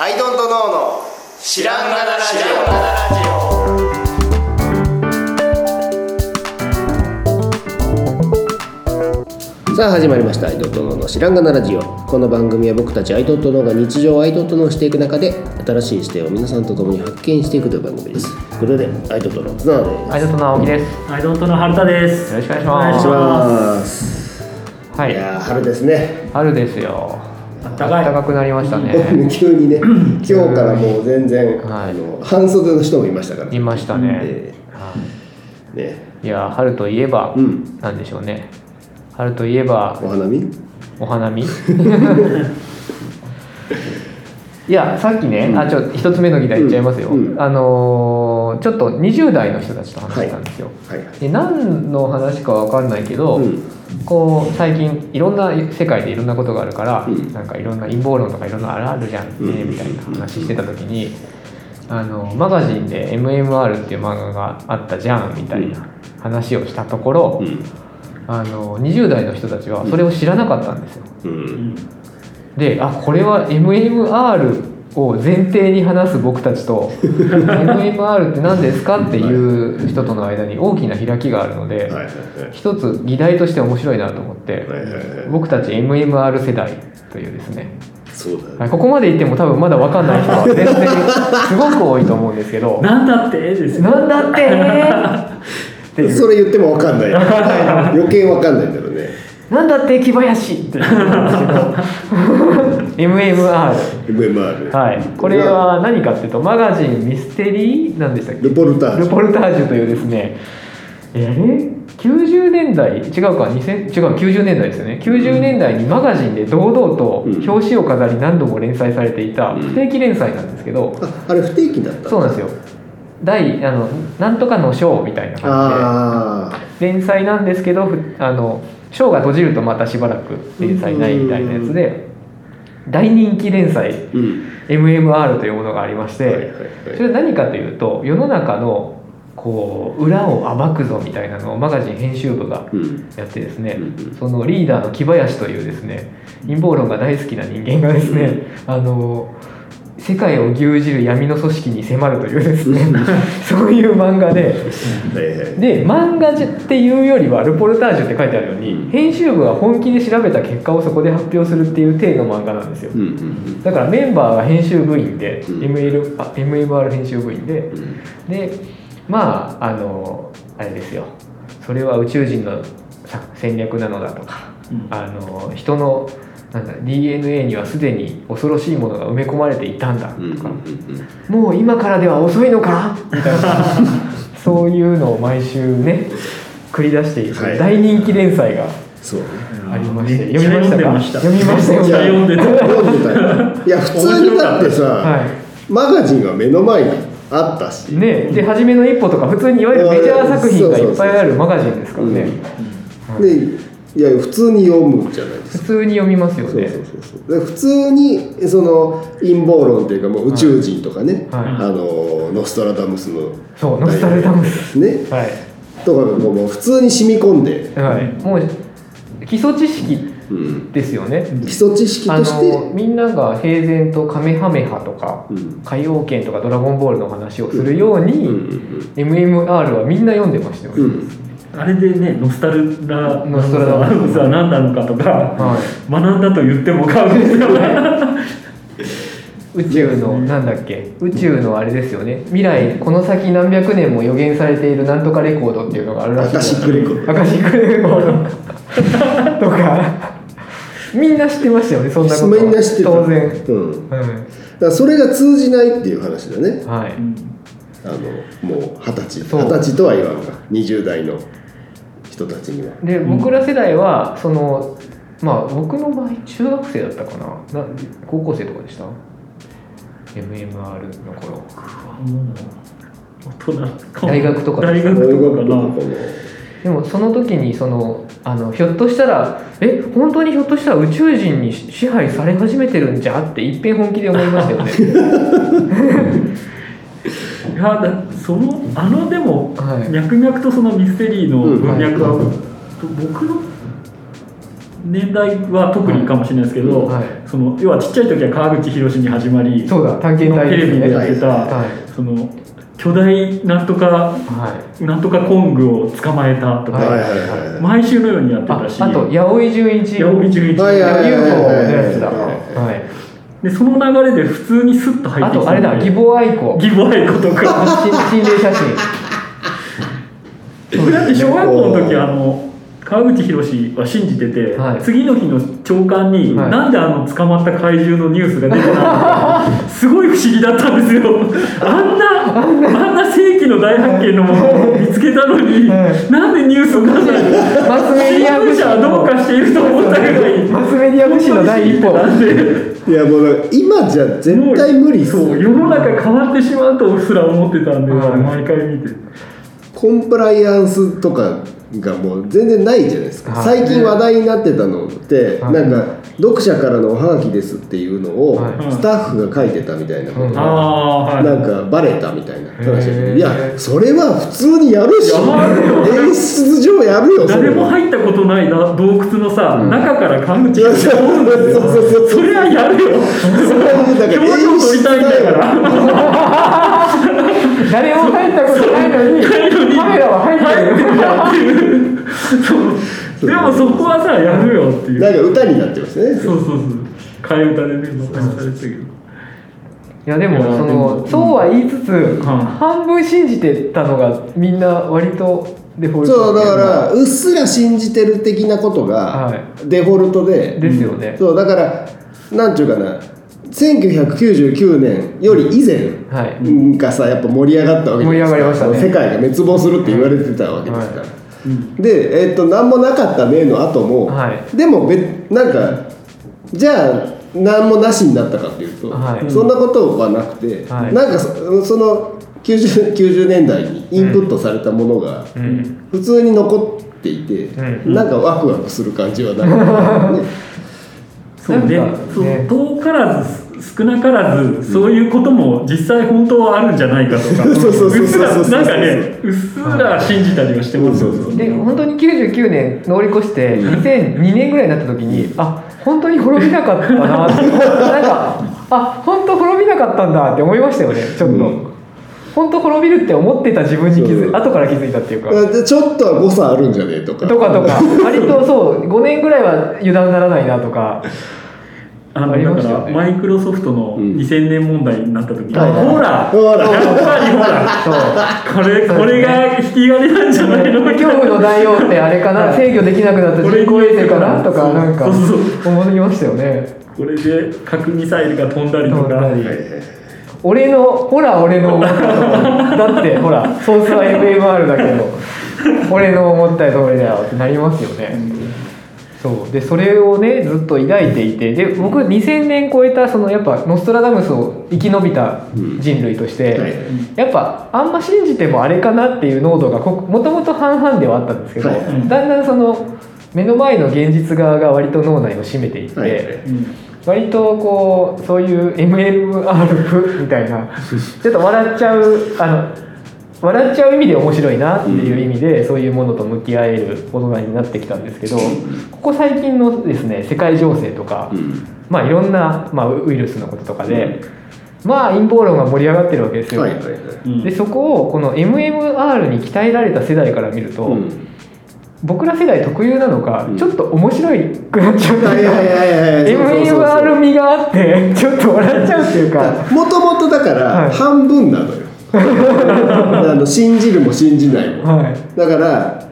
アイドントノーの知らんがなラジオさあ始まりました「アイドントノーの知らんがなラジオ」この番組は僕たちアイドントノーが日常をアイドントノーしていく中で新しい視点を皆さんと共に発見していくという番組ですということでアイドントノー綱田ですアイドントの青木です。アイドントの春田です。よろしくお願いします。はいい。やー春ですね春ですよ。あったかい暖かくなりましたね。急にね。今日からもう全然、はい。あの半袖の人もいましたから。いましたね。えはーね。いいや春といえば、うん。なんでしょうね。春といえばお花見？お花見？いやさっきね、あちょ一つ目の議題言っちゃいますよ。うん。うん。あのーちょっと20代の人たちと話したんですよ。はい。はい。で何の話かわかんないけど、うん。こう最近いろんな世界でいろんなことがあるから、うん。なんかいろんな陰謀論とかいろんなあるあるじゃんね、うん。みたいな話してた時にあのマガジンで「MMR」っていう漫画があったじゃんみたいな話をしたところ、うん。あの20代の人たちはそれを知らなかったんですよ。うん。であこれは MMR を前提に話す僕たちと MMR って何ですかっていう人との間に大きな開きがあるので、一つ議題として面白いなと思って、僕たち MMR 世代というですね、そうだね。はい、ここまで言っても多分まだ分かんない人は全然すごく多いと思うんですけど。なんだってですよ。なんだって？っていう。それ言っても分かんない。余計分かんないんだろうね。なんだって木林って言うんですけど MMR 上回はい。これは何かっていうとマガジンミステリーなんでしたっけ？ルポルタージュ。ルポルタージュというですね。えー90年代？違うか。2000違う90年代ですよね。90年代にマガジンで堂々とうん。表紙を飾り何度も連載されていたうん。不定期連載なんですけど、ああれ不定期だったそうなんですよ。第あのなんとかの章みたいな感あじで。連載なんですけどふあの章が閉じるとまたしばらく連載ないみたいなやつで大人気連載あうん。MMR というものがありまして、それは何かというと世の中のこう裏を暴くぞみたいなのをマガジン編集部がうん。やってですね、そのリーダーの木林というですね陰謀論が大好きな人間がですね、あの世界を牛耳る闇の組織に迫るというですね そういう漫画で。で漫画っていうよりはルポルタージュって書いてあるように、うん。編集部が本気で調べた結果をそこで発表するっていう体の漫画なんですよ、だからメンバーが編集部員で、うん。ML あ MMR 編集部員で。うん。でまああのあれですよ。それは宇宙人のさ戦略なのだとか、うん。あの人のなんだ DNA にはすでに恐ろしいものが埋め込まれていたんだうんうんとか、うん。もう今からでは遅いのか？みたいなそういうのを毎週ね繰り出していはい。る大人気連載がそう。ねありまして。読みましたか？読んでました。読みましたよ読んでた。読んでた。よいや普通にだってさ、はマガジンが目の前にあったし、いねで初めの一歩とか普通にいわゆるメジャー作品がいっぱいあるマガジンですからね。でいや普通に読むじゃないですか。普通に読みますよね。そうそうそうそう。で普通にその陰謀論っていうかもう宇宙人とかね、はい。あのノストラダムスの。そうノスタルダムス。ね。はい。とかもう普通に染み込んで、はい、もう基礎知識うん、ですよね。基礎知識あとして。のみんなが平然とカメハメハとかうん。海王剣とかドラゴンボールの話をするように、うんうん MMR はみんな読んでましたよね。うんうんあれでね、ノスタルラノストラ。ダムススは何なのかとか、はい。学んだと言っても過言ですよね。宇宙のなんだっけ？宇宙のあれですよね。未来この先何百年も予言されているなんとかレコードっていうのがあるらしい。アカシックレコード。アカシックレコード。とか。みんな知ってましたよねそんなことみんな知ってた。当然、うん、だかうんらそれが通じないっていう話だね。はい、あのもう二十歳二十歳とは言わんか20代の人たちには。で僕ら世代はそのまあ僕の場合中学生だったかな。な高校生とかでした？MMR の頃。大人大学とか大学とかかな。でもその時にそのあのひょっとしたらえ本当にひょっとしたら宇宙人に支配され始めてるんじゃっていっぺん本気で思いましたよね。い やだそのあのでも、はい。脈々とそのミステリーのうん。文脈は、僕の年代は特にかもしれないですけど、はい。その要はちっちゃい時は川口博に始まりそうだ探検隊テレビでやってた、はい。その巨大なんとかはい。なんとかコングを捕まえたとか、はい。はい。はい。はい毎週のようにやってあたし。あと八百純一。八百純一。はい。はい。はい。UFO のやつだはい。はいでその流れで普通にスッと入っあてきたとあれだ義母愛子義母愛子とか。心心霊写真。僕 だって小学校の時あの川口博は信じてて、はい。次の日の朝刊に、はい。なんであの捕まった怪獣のニュースが出てないのか すごい不思議だったんですよ。あんなあんな。世紀の大発見のものを見つけたのに、はいなんでニュースを出さないの？マスメディア新聞社はどうかしていると思ったぐらいマスメディア武士の第一歩。なんでいやもう今じゃ絶対無理そう世の中変わってしまうとすら思ってたんで、はい。毎回見てコンプライアンスとかがもう全然ないじゃないですか、はい。最近話題になってたのって、はい。なんか読者からのおはがきですっていうのをはい。スタッフが書いてたみたいなことうんが、なんかバレたみたいな話いやそれは普通にやるし演出上やるよ誰もは入ったことないな洞窟のさ、うん。中から川口そうがそう通るんですよ。そうそうそうそりゃやるよ。それはだから表情撮りたいんだから誰も入ったことないのにカメラは入ってる。そう。でもそこはさやるよっていう。なんか歌になってますね。そうそうそう替え歌でね。馬鹿にされてたけどいやでも。そのそうは言いつつ、ん。半分信じてたのがみんな割とデフォルト。そうだからうっすら信じてる的なことがはデフォルトで、ですよね、そうだからなんていうかな1999年より以前はい。がさやっぱ盛り上がったわけですか。盛りね。世界が滅亡するって言われてたわけですから、うんでえっと何もなかったねの後も、はい。でも別なんかじゃあ何もなしになったかっていうと、はい。そんなことはなくて、はい。なんかそその 90, 90年代にインプットされたものがうん。普通に残っていて、うん。なんかワクワクする感じはなかった。ね そうねなんかそうね遠からず少なからずそういうことも実際本当はあるんじゃないかとか。そうそうそうそううっすらなんかねうっすら信じたりはしてますで本当に99年乗り越して2002年ぐらいになった時にあ本当に滅びなかったなって。なんかあ本当滅びなかったんだって思いましたよねちょっと、うん。本当滅びるって思ってた自分に気づ後から気づいたっていうか。でちょっとは誤差あるんじゃねえとか。とかとか。割とそう5年ぐらいは油断ならないなとかあのだからマイクロソフトのうん。2000年問題になった時、はいほらほら。やっぱりほらそう。これこれが引き金なんじゃないの？恐怖の大王ってあれかな制御できなくなった人工衛星かな？とかなんかそうそう思いましたよね。これで核ミサイルが飛んだりとか。俺のほら俺の思ったとだってほらソースは FMR だけど俺の思った通りだよってなりますよね、そう。でそれをねずっと抱いていて。で僕2000年超えたそのやっぱノストラダムスを生き延びた人類として、はい。やっぱあんま信じてもあれかなっていう濃度がこもともと半々ではあったんですけど、はい。だんだんその目の前の現実側が割と脳内を占めていって、はい。はいうん割とこうそういう MLR みたいな ちょっと笑っちゃうあの笑っちゃう意味で面白いなっていう意味で、そういうものと向き合える大人になってきたんですけど、ここ最近のですね世界情勢とか、うん。まあいろんな、まあ、ウイルスのこととかで、まあ陰謀論が盛り上がってるわけですよ。でそこをこの MMR に鍛えられた世代から見ると、うん。僕ら世代特有なのか、うん。ちょっと面白いくなっちゃう。はいうそうそうそう。MMR 味があってちょっと笑っちゃうっていうか。もともとだからはい。半分なのよ、あの信じるも信じないも、はい。だから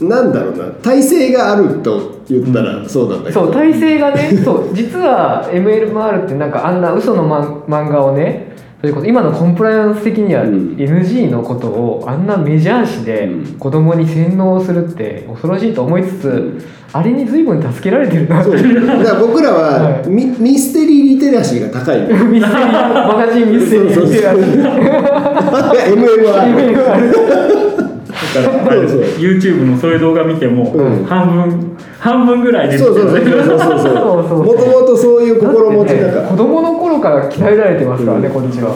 なんだろうな。体制があると言ったらそうなんだけど、そう体制がねそう。実は MLMR ってなんかあんな嘘の漫漫画をねそれこそ今のコンプライアンス的にはうん。NG のことをあんなメジャー誌でうん。子供に洗脳するって恐ろしいと思いつつあれに随分助けられてるなってだから僕らははい。ミミステリーリテラシーが高いのミステリーマガジンミステリー。リテラシー YouTube のそういう動画見ても、うん。半分半分ぐらいでそうそうそうるそうそう。そうそうそう。もともとそういう心持ちだから。子供の頃から鍛えられてますからね、うん。こっちは。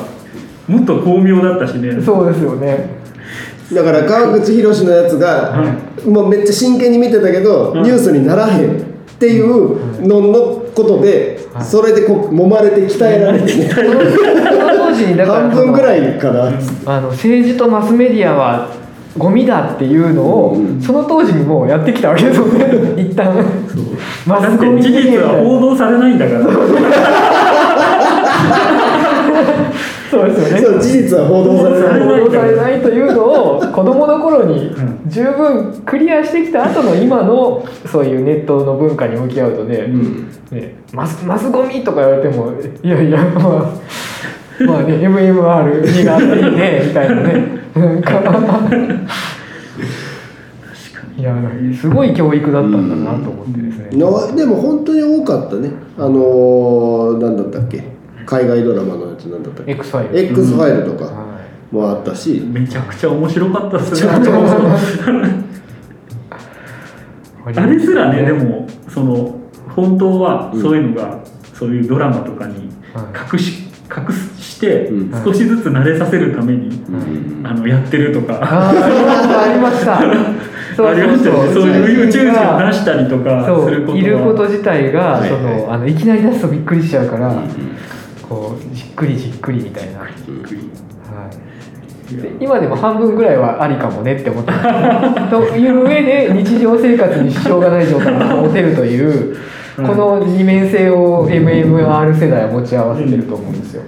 もっと巧妙だったしね。そうですよね。だから川口博のやつが、もうめっちゃ真剣に見てたけど、うんニュースにならへんっっていうののことで、はい。それでこう揉まれて鍛えられてね。その当時にだから半分ぐらいかな。あの政治とマスメディアはゴミだっていうのを、うんその当時にもうやってきたわけですよね。一旦。マだっスコミて事実は報道されないんだから そうですよね。そう事実は報道されない報道されないというのを子供の頃に十分クリアしてきた後の今のそういうネットの文化に向き合うとね,、ねマスマスゴミとか言われてもいやいやまあまあね MMR があっていいねみたいなね。なんかいやすごい教育だったんだなと思ってですね、のでも本当に多かったね。あのー、なんだったっけ？海外ドラマのやつなんだったっけ？X ファイル。X ファイルとかはもあったし、めちゃくちゃ面白かったっすね。いあれすらねでもその本当はそういうのが、そういうドラマとかにはい。隠し隠してうん。少しずつ慣れさせるために、うん。あのやってるとか、あーありましたありました。ありましたよね。そういう宇宙人を出したりとかそすることは。ういること自体が、はい。そのあのいきなり出すとびっくりしちゃうから、うんこうじっくりじっくりみたいな、はい、で今でも半分ぐらいはありかもねって思ってます。という上で日常生活に支障がない状態が保てるという、この二面性を MMR 世代は持ち合わせてると思うんですよ、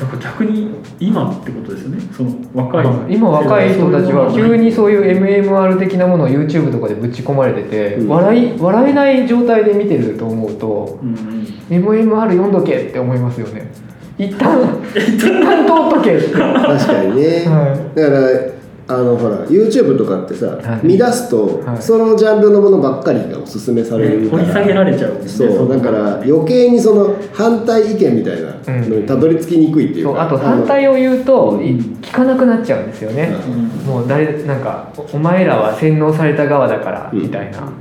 だから逆に今ってことですよね。その若い今若い人たちは急にそういう MMR 的なものを YouTube とかでぶち込まれてて、うん。笑い笑えない状態で見てると思うとうんうん。MMR 読んどけって思いますよね。一旦 一旦通っとけって。確かにね、はだからあのほら YouTube とかってさ、はい。見出すと、はい。そのジャンルのものばっかりがおすすめされるから、掘り下げられちゃうんですねそうだから余計にその反対意見みたいなのにたどり着きにくいっていうか、そうあと反対を言うと、聞かなくなっちゃうんですよね、うん。もう誰なんかおお前らは洗脳された側だからうん。みたいな、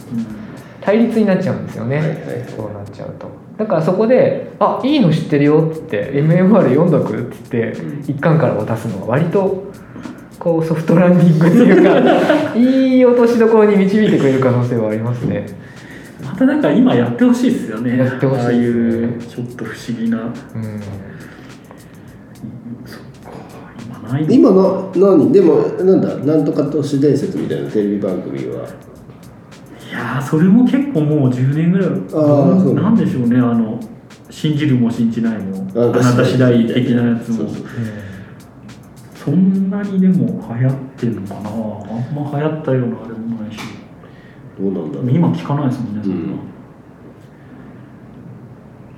対立になっちゃうんですよね、はいはいはい。そうなっちゃうと。だからそこで「あいいの知ってるよ」っつって「MMR 読んどく」っつって一巻から渡すのは割とこうソフトランディングっていうかいい落としどころに導いてくれる可能性はありますね。またなんか今やってほしいですよね。やってほしいね。ああいうちょっと不思議なうん。そっか今ないの今の何？でもなんだなんとか都市伝説みたいなテレビ番組は。いやーそれも結構もう10年ぐらい。あーそう。なんでしょうねあの信じるも信じないもああなた次第的なやつも。そうそう。そんなにでも流行ってんのかな？あんま流行ったようなあれもないし。どうなんだろう。今聞かないですもんねそんな、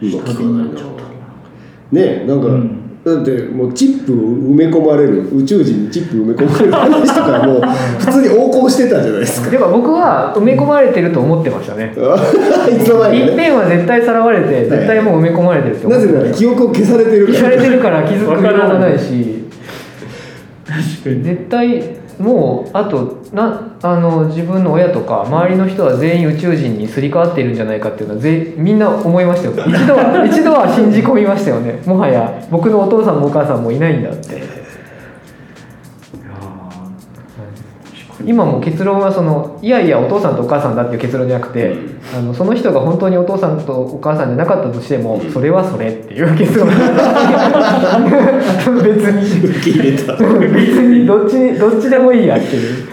今聞か下火にななないっちゃった。ねえなんか、うん。だってもうチップを埋め込まれる宇宙人にチップ埋め込まれる話とかもう普通に横行してたじゃないですか。でも僕は埋め込まれてると思ってましたね。いつの間にかね一辺は絶対さらわれて絶対もう埋め込まれてるって思なってました。ぜなら記憶を消されてるから。消されてるから気づくようがないし絶対もうあとなあの自分の親とか周りの人は全員宇宙人にすり替わっているんじゃないかっていうのはぜみんな思いましたよ。一度は一度は信じ込みましたよね。もはや僕のお父さんもお母さんもいないんだって。今も結論はそのいやいやお父さんとお母さんだっていう結論じゃなくて、あのその人が本当にお父さんとお母さんじゃなかったとしても、それはそれっていう結論。別に受け入れた。そう別にどっちにどっちでもいいやっていう。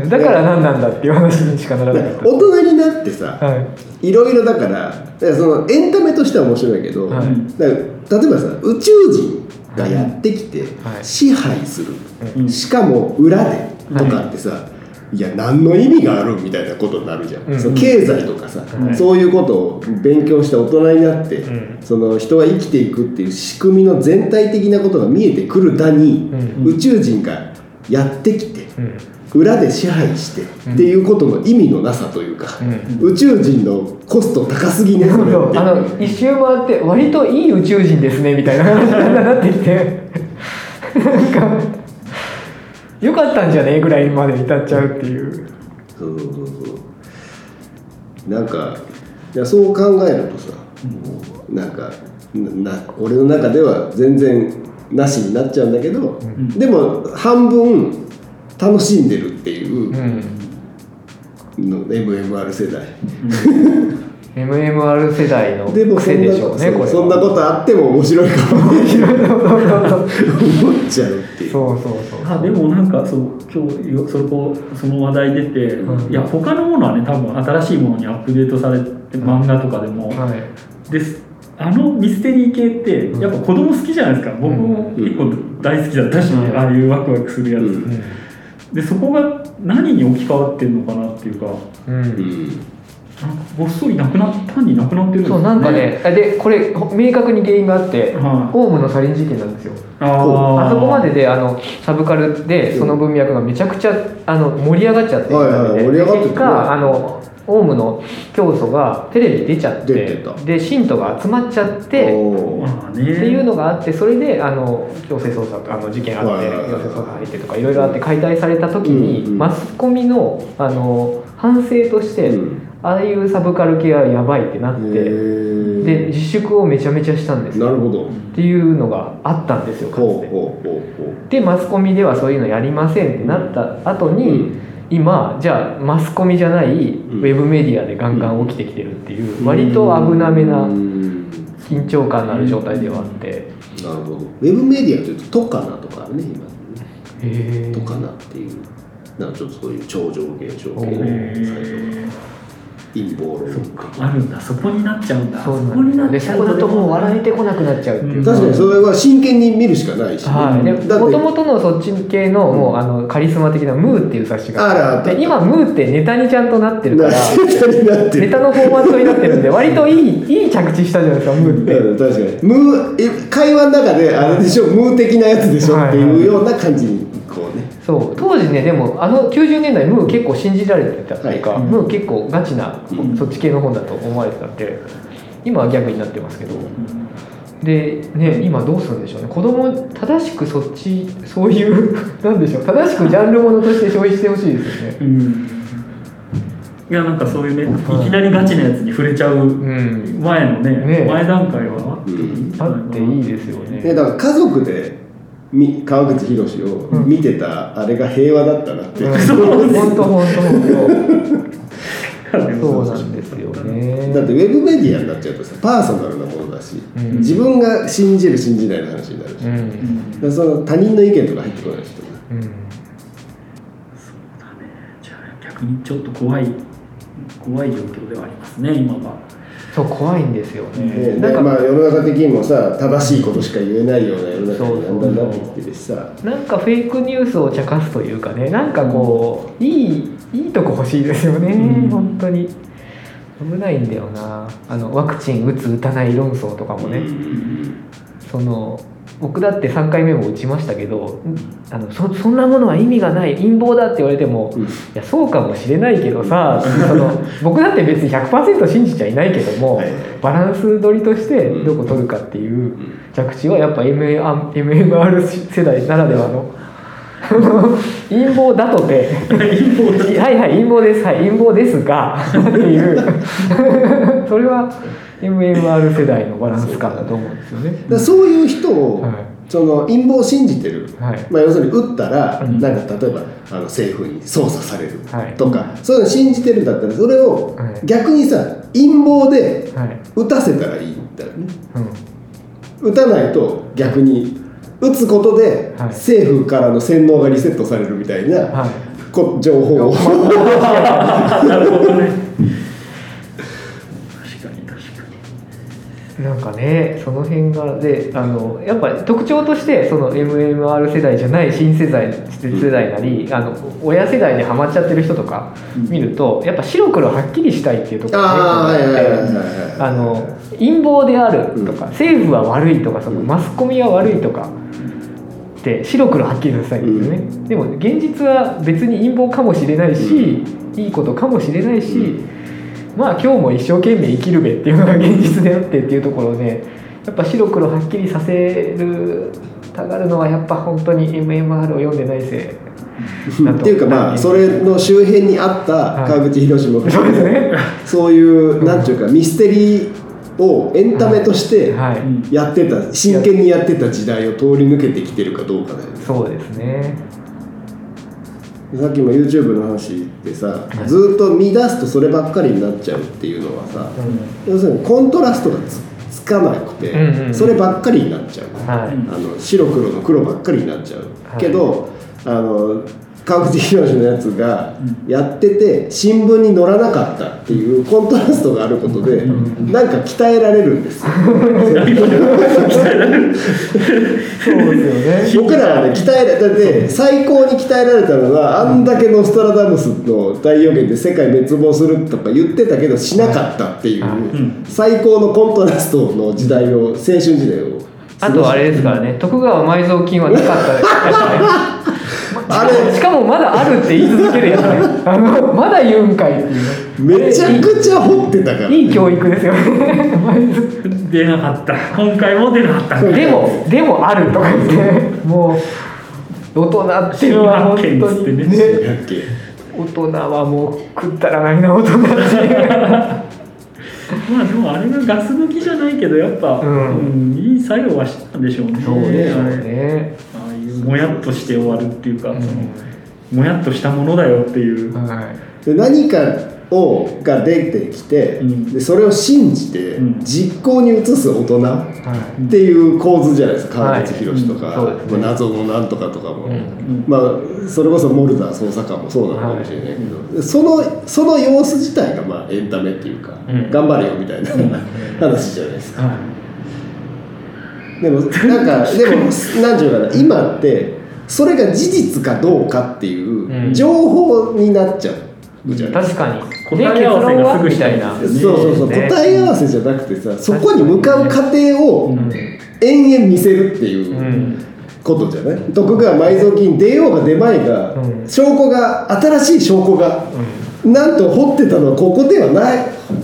ね。だから何なんだっていう話にしかならなかっ大人になってさたはい。いろいろだからだからそのエンタメとしては面白いけど、はい。例えばさ宇宙人がやってきてはい。支配する、うん。しかも裏でとかってさ、い、や何の意味があるみたいなことになるじゃん、うん。その経済とかさ、はい。そういうことを勉強して大人になって、うん。その人が生きていくっていう仕組みの全体的なことが見えてくるだに、う宇宙人がやってきてうん。裏で支配してっていうことの意味のなさというか、うん。宇宙人のコスト高すぎねそれあの一周回って割といい宇宙人ですねみたいな話になってきて。なんかよかったんじゃねえぐらいまでに至っちゃうっていう。そうそうそう。そうなんかいやそう考えるとさ、もうなんかなな俺の中では全然なしになっちゃうんだけど、ん。でも半分楽しんでるっていううん。の、MMR 世代 MMR 世代のでもそんな癖でしょうねこれは。そんなことあっても面白いかも。思っちゃうっていう。そうそうそうあでもなんかそう今日よそこその話題出て、うんいや他のものはね多分新しいものにアップデートされて漫画とかでも、はい。です。あのミステリー系ってうん。やっぱ子供好きじゃないですか、僕も結構大好きだったし、うん。ああいうワクワクするやつ、うん。うんでそこが何に置き換わってるのかなっていうか。うんごっそりなくな単になくなってるんですそうなんかねあでこれほ明確に原因があって、はい。オウムのサリン事件なんですよ。あそこまでであのサブカルでその文脈がめちゃくちゃあの盛り上がっちゃってはいはいはい盛り上がってて結果あのオウムの教祖がテレビに出ちゃって出てた。で信徒が集まっちゃっておー。まあね。っていうのがあってそれであの強制捜査あの事件あってはいはいはい。強制捜査入ってとかいろいろあって解体された時に、うんうん。マスコミのあの反省として、うんああいうサブカル系はやばいってなって、で自粛をめちゃめちゃしたんですよ。なるほど。っていうのがあったんですよかつて。でマスコミではそういうのやりませんってなった後うに、うん。今じゃあマスコミじゃないウん。ェブメディアでガンガン起きてきてるっていう割と危なめなうん緊張感のある状態ではあって。なるほど。ウェブメディアというと「とかな」とかあるね今。へえとかなっていう。なんかちょっとそういう超常現象系のサイトが陰謀論そっかあるんだ。そこになっちゃうんだ。そうこになんですでそこだともう笑えててこなくなっちゃうっていう。うん確かにそれは真剣に見るしかないし。ね、はい、もともとのそっち系のもうあのカリスマ的な「ムー」っていう雑誌があった。で今「ムー」ってネタにちゃんとなってるからなネタになってる。ネタのフォーマットになってるんで割といいいい着地したじゃないですか「ムー」って。うん確かに。ムーえ会話の中であれでしょ、ムー的なやつでしょっていうような感じにそう当時ねでもあの90年代ムー結構信じられてたっていうか、はい。ムー結構ガチな、うん。そっち系の本だと思われてたんで今はギャグになってますけど。でね今どうするんでしょうね。子供正しくそっちそういう なんでしょう。正しくジャンルものとして消費してほしいですよね。うん。いやなんかそういうねいきなりガチなやつに触れちゃううん。前のねね前段階はあっていいですよね。ねだから家族でみ川口博を見てたあれが平和だったなって、うん。そうです本当本当本当。そうなんですよね。だってウェブメディアになっちゃうとさパーソナルなものだし、うん。自分が信じる信じないの話になるし、うだかんらその他人の意見とか入ってこないしうん。じゃあ逆にちょっと怖い怖い状況ではありますね今はそう怖いんですよね。ねなんか、でまあ世の中的にもさ正しいことしか言えないような世の中にだんだんなってきてるしさなんかフェイクニュースを茶化すというかねなんかこういいいいとこ欲しいですよね、うん。本当に。危ないんだよな。あのワクチン打つ打たない論争とかもね、うん。その僕だって3回目も打ちましたけどあのそそんなものは意味がない。陰謀だって言われても、うん。いやそうかもしれないけどさその 僕だって別に100%信じちゃいないけども、はい。バランス取りとしてどこ取るかっていう着地はやっぱ MMR 世代ならではの。陰謀だとて。はいはい陰謀です。はい陰謀ですがっていう。それは MMR 世代のバランス感だと思うんですよね。そういう人を、はい。その陰謀を信じてる、はい。まあ、要するに打ったら、うん。なんか例えばあの政府に捜査されるはい。とか、そういうの信じてるんだったらそれをはい。逆にさ陰謀ではい。打たせたらいいんだよね。うん。打たないと逆に打つことではい。政府からの洗脳がリセットされるみたいな、はい。こ情報を。なるほどねなんかねその辺がであのやっぱ特徴としてその MMR 世代じゃない新世代世代なりあの親世代でハマっちゃってる人とか見るとやっぱ白黒はっきりしたいっていうところがねあの陰謀であるとか、政府は悪いとかそのマスコミは悪いとかって白黒はっきりさせたいんですよね、でも現実は別に陰謀かもしれないし、いいことかもしれないし、まあ今日も一生懸命生きるべっていうのが現実であってっていうところをねやっぱ白黒はっきりさせるたがるのはやっぱ本当に MMR を読んでないせいっていうかまあそれの周辺にあった川口博もそういうなんていうかミステリーをエンタメとしてはい、やってた真剣にやってた時代を通り抜けてきてるかどうかだよね。そうですねさっきも YouTube の話でさ、ずっと見出すとそればっかりになっちゃうっていうのはさ、要するにコントラストがつつかなくて、うんうんそればっかりになっちゃう、はい。あの白黒の黒ばっかりになっちゃう、はい。けどあの川口博のやつがやってて新聞に載らなかったっていうコントラストがあることで、なんか鍛えられるんですよ そうですよね。僕らはね鍛えらだって最高に鍛えられたのはあんだけノストラダムスの大予言で世界滅亡するとか言ってたけどしなかったっていう、ん。最高のコントラストの時代を青春時代を。あとあれですからね徳川埋蔵金はなかったですね あれ。しかもまだあるって言い続けるやつね。あのまだ言うんかいっていうめちゃくちゃ掘ってたから。いい教育ですよ出なかった。今回も出なかった。でもでもあるとか言って。もう大人っていうのは本当新発見っつってにね。大人はもうくったらないな大人っていう。まあでもあれがガス抜きじゃないけどやっぱ、うん。うんいい作用はしたんでしょうね。そうねあれね。ああいうもやっとして終わるっていうか、うん。そのもやっとしたものだよっていう、はい。で何かをが出てきて、うん。でそれを信じてうん。実行に移す大人はい。っていう構図じゃないですか。川口博とか、はい謎のなんとかとかも、うん。まあそれこそモルダー捜査官もそうなのかもしれないけど、そのその様子自体がまあエンタメっていうか、うん。頑張れよみたいな話じゃないですか。はでもなんか でも何ていうかな。今ってそれが事実かどうかっていううん。情報になっちゃうじゃないですか。確かに。答え合わせがすぐしたいんですよねそうそうそう、ね答え合わせじゃなくてさそこに向かう過程をうん。延々見せるっていううん。ことじゃない？徳川埋蔵金出ようが出まいが、うん。証拠が新しい証拠が、なんと掘ってたのはここではない。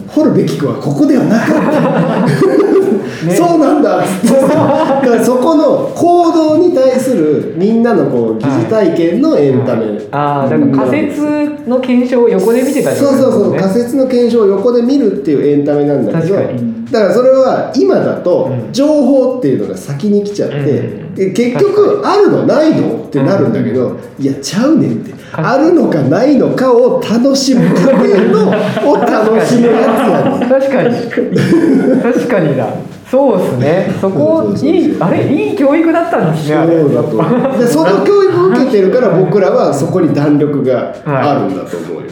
掘るべきはここではなかった、そうなんだ。からそこの行動に対するみんなのこう疑似体験のエンタメ、ああだから仮説の検証を横で見てたそうそうそう、仮説の検証を横で見るっていうエンタメなんだけどだからそれは今だとうん。情報っていうのが先に来ちゃって、うんで結局あるのないの？ってなるんだけど、いやちゃうねんって。かあるのかないのかを楽しむ過程のを楽しむやつやねん。確かに。確かにだそうですね。そこいいあれいい教育だったんですねそうだとでその教育を受けてるから僕らはそこに弾力があるんだと思うよ、はい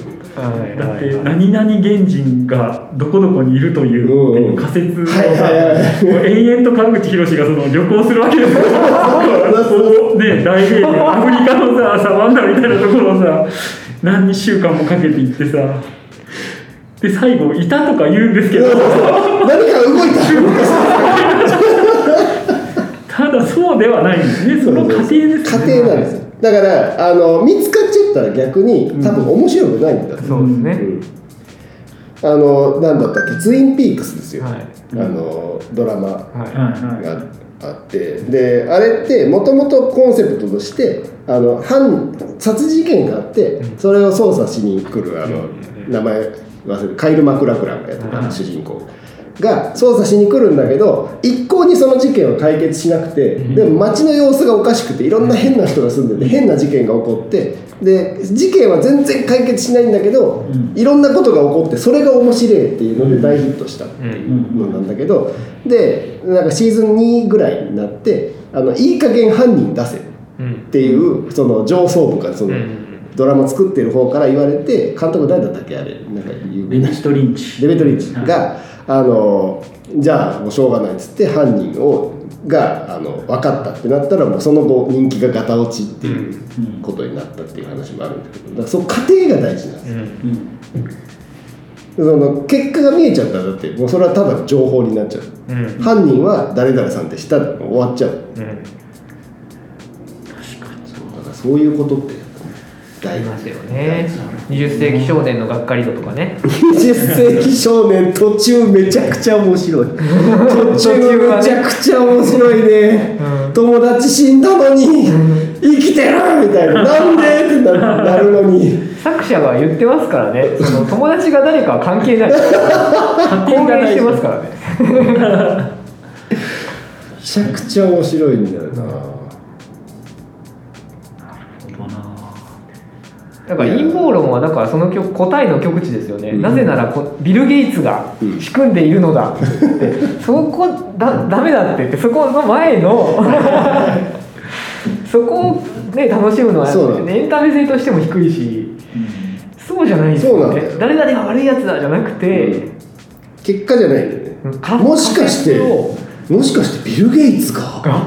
だってはい何々原人がどこどこにいるという仮説をさ延々と川口博がその旅行するわけですよ。こ うね大平原アフリカのさサバンナみたいなところをさ何週間もかけて行ってさで最後いたとか言うんですけど。何か動いた。ただそうではないんです。ねその過程です過程なんですよだからあの見つかっちゃったら逆に多分面白くないんだと。そうですね、うん。あのなんだったっけ？ツインピークスですよ、はい。あのドラマははい。はい。があって。であれってもともとコンセプトとしてあの犯殺人事件があってそれを捜査しに来るあの名前忘れてカイル・マクラクランがやってたはい主人公が捜査しに来るんだけど一向にその事件を解決しなくてでも街の様子がおかしくていろんな変な人が住んでて変な事件が起こってで事件は全然解決しないんだけどうん。いろんなことが起こってそれが面白いっていうので大ヒットしたっていうのなんだけどでなんかシーズン2ぐらいになってあのいい加減犯人出せっていうその上層部からそのうんドラマ作ってる方から言われて監督誰だったっけ？あれ。なんか有名な。ベネチト・リンチ。デベトリッチ。が、あのじゃあもうしょうがないっつって犯人をがあの分かったってなったらもうその後人気がガタ落ちっていううんことになったっていう話もあるんだけどだからその過程が大事なんですよ。うんうん。その結果が見えちゃったらだってもうそれはただの情報になっちゃう。うん。犯人は誰々さんってしたら終わっちゃう。うん。だからそういうことってありますよね。20世紀少年のがっかり度とかね。20世紀少年途中めちゃくちゃ面白い。途中めちゃくちゃ面白いね、うん。友達死んだのに生きてる！みたいな。なんで？ってななるのに。作者が言ってますからね。その友達が誰かは関係ない。公言してますからね。めちゃくちゃ面白いんだよなだから陰謀論はだからその極答えの極致ですよね、うん。なぜならこビル・ゲイツがうん。仕組んでいるのだ。って言って、そこだダメだって言ってそこの前の そこをね楽しむのはそうなんだ。エンタメ性としても低いしそうじゃないんですよね。誰々が悪いやつだじゃなくて、結果じゃないんだよねかもしかしてもしかしてビル・ゲイツが？が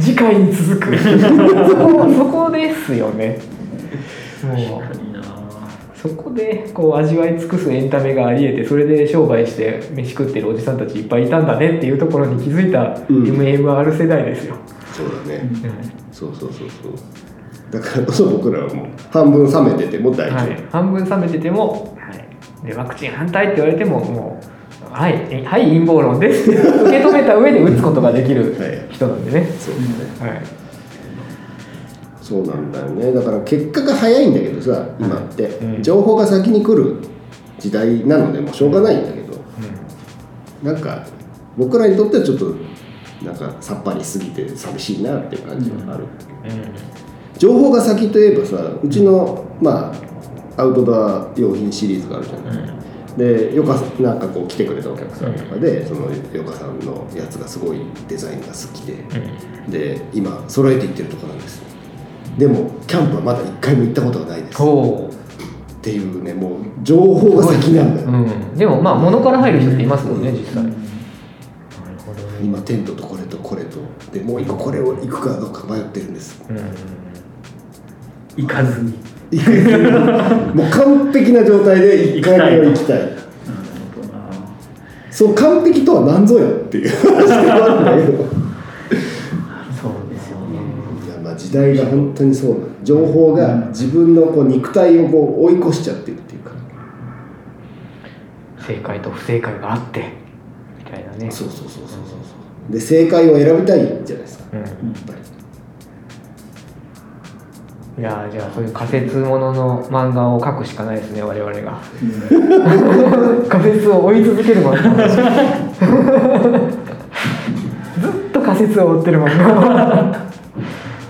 次回に続く。そこですよねもう。そこでこう味わい尽くすエンタメがありえてそれで商売して飯食ってるおじさんたちいっぱいいたんだねっていうところに気づいたうん。MMR 世代ですよ、そうだね、うんそうそうそうそう。だからこそ僕らはもう半分冷めてても大丈夫、はい、半分冷めてても、はい、でワクチン反対って言われてももう「はい。えはい陰謀論です」受け止めた上で打つことができるはい。人なんでね、そうだね。はい、そうなんだよね。だから結果が早いんだけどさ今って、うん。情報が先に来る時代なのでもうしょうがないんだけど、なんか僕らにとってはちょっとなんかさっぱりすぎて寂しいなっていう感じはある、情報が先といえばさうちのまあアウトドア用品シリーズがあるじゃない、でよかなんかこう来てくれたお客さんとかで、そのよかさんのやつがすごいデザインが好きで、で今揃えていってるところなんですでもキャンプはまだ一回も行ったことがないです。っそていうねもう情報が先なんだよ、う、うん、でもまあ物から入る人っていますもんね実際、なるほどね今テントとこれとこれとでもう一個これを行くかどうか迷ってるんです。うん。行かずに。もう完璧な状態で1回目を行きたい。そう完璧とは何ぞやっていう話ではあるんだけどそうですよねいやまあ時代が本当にそう情報が自分のこう肉体をこう追い越しちゃってるっていうか。正解と不正解があってみたいなね。そうそうそうそうそう。そうで正解を選びたいじゃないですか。うん。やっぱり。いやーじゃあそういう仮説ものの漫画を描くしかないですね我々が。仮説を追い続ける漫画。ずっと仮説を追ってる漫画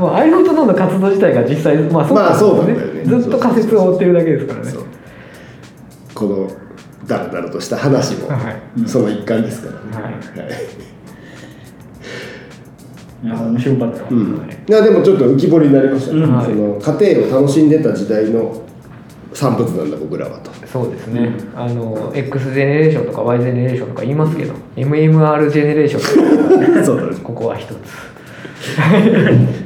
もうアイロンとノンの活動自体が実際まあそうなんでだよね。ずっと仮説を追ってるだけですからね。このダラダラとした話もはい。その一環ですからね、はい。はい。い。や面白かったよ、うん、いやでもちょっと浮き彫りになりましたその家庭を楽しんでた時代の産物なんだ僕らはと。そうですね、あの X ジェネレーションとか Y ジェネレーションとか言いますけど MMR ジェネレーションそうだね。ここは一つ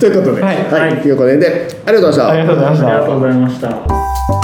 ということで、はい。はい、ということでありがとうございました。ありがとうございました。ありがとうございました